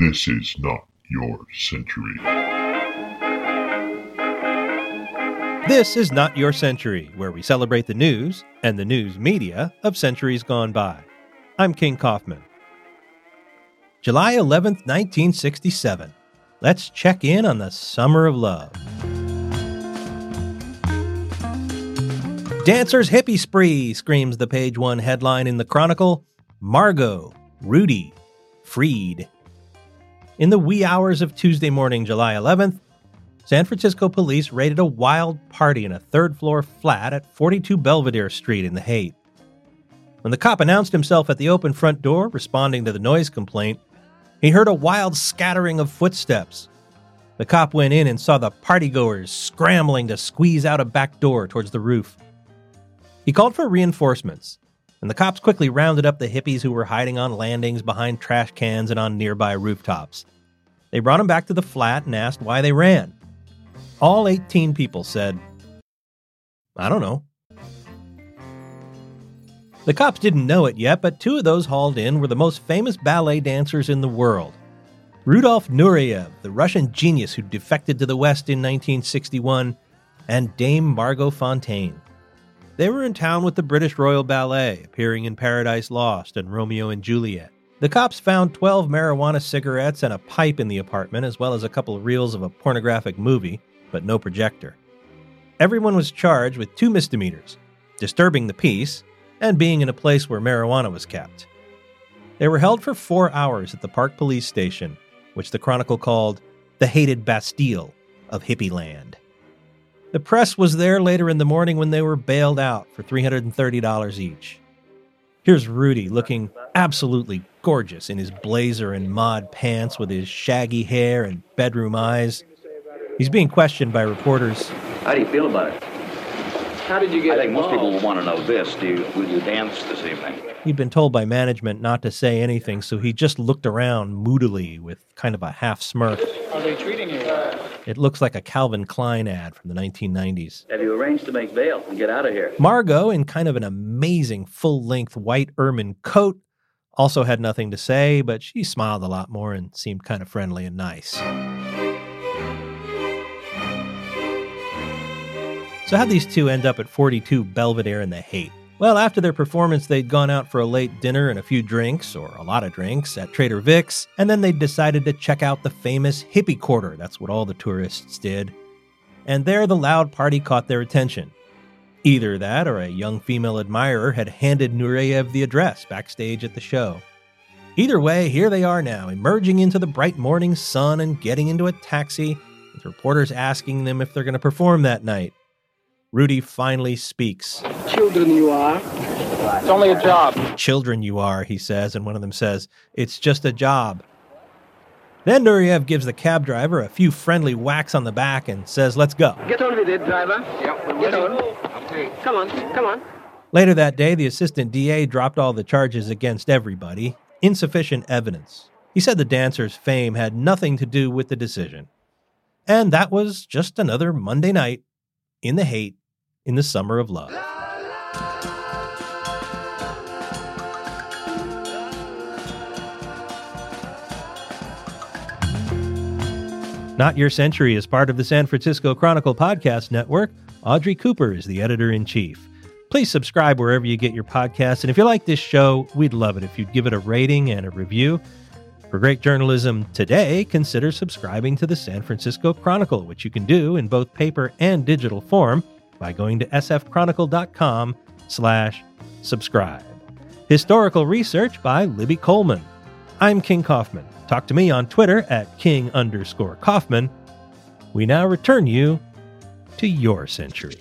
This is not your century. This is Not Your Century, where we celebrate the news and the news media of centuries gone by. I'm King Kaufman. July 11th, 1967. Let's check in on the summer of love. Dancers hippie spree, screams the page one headline in the Chronicle. Margot, Rudy, freed. In the wee hours of Tuesday morning, July 11th, San Francisco police raided a wild party in a third floor flat at 42 Belvedere Street in the Haight. When the cop announced himself at the open front door, responding to the noise complaint, he heard a wild scattering of footsteps. The cop went in and saw the partygoers scrambling to squeeze out a back door towards the roof. He called for reinforcements, and the cops quickly rounded up the hippies who were hiding on landings behind trash cans and on nearby rooftops. They brought them back to the flat and asked why they ran. All 18 people said, I don't know. The cops didn't know it yet, but two of those hauled in were the most famous ballet dancers in the world. Rudolf Nureyev, the Russian genius who defected to the West in 1961, and Dame Margot Fonteyn. They were in town with the British Royal Ballet, appearing in Paradise Lost and Romeo and Juliet. The cops found 12 marijuana cigarettes and a pipe in the apartment, as well as a couple of reels of a pornographic movie, but no projector. Everyone was charged with two misdemeanors disturbing the peace and being in a place where marijuana was kept. They were held for four hours at the Park Police Station, which the Chronicle called the hated Bastille of Hippie Land. The press was there later in the morning when they were bailed out for $330 each. Here's Rudy looking absolutely gorgeous in his blazer and mod pants with his shaggy hair and bedroom eyes. He's being questioned by reporters. How do you feel about it? How did you get I think most people will want to know this. Do you, will you dance this evening? He'd been told by management not to say anything, so he just looked around moodily with kind of a half smirk. How are they treating you? It looks like a Calvin Klein ad from the 1990s. Have you arranged to make bail and get out of here? Margot, in kind of an amazing full length white ermine coat, also had nothing to say, but she smiled a lot more and seemed kind of friendly and nice. So, how'd these two end up at 42 Belvedere in the Haight? Well, after their performance, they'd gone out for a late dinner and a few drinks, or a lot of drinks, at Trader Vic's, and then they decided to check out the famous hippie quarter. That's what all the tourists did. And there, the loud party caught their attention. Either that or a young female admirer had handed Nureyev the address backstage at the show. Either way, here they are now, emerging into the bright morning sun and getting into a taxi, with reporters asking them if they're going to perform that night. Rudy finally speaks. Children you are. It's only a job. Children you are, he says, and one of them says, It's just a job. Then Nureyev gives the cab driver a few friendly whacks on the back and says, Let's go. Get on with it, driver. Yep. Get on. Okay. Come on. Come on. Later that day, the assistant DA dropped all the charges against everybody. Insufficient evidence. He said the dancer's fame had nothing to do with the decision. And that was just another Monday night in the Haight in the summer of love. Not Your Century is part of the San Francisco Chronicle podcast network. Audrey Cooper is the editor in chief. Please subscribe wherever you get your podcasts. And if you like this show, we'd love it if you'd give it a rating and a review. For great journalism today, consider subscribing to the San Francisco Chronicle, which you can do in both paper and digital form by going to sfchronicle.com slash subscribe. Historical research by Libby Coleman. I'm King Kaufman. Talk to me on Twitter at king underscore Kaufman. We now return you to your century.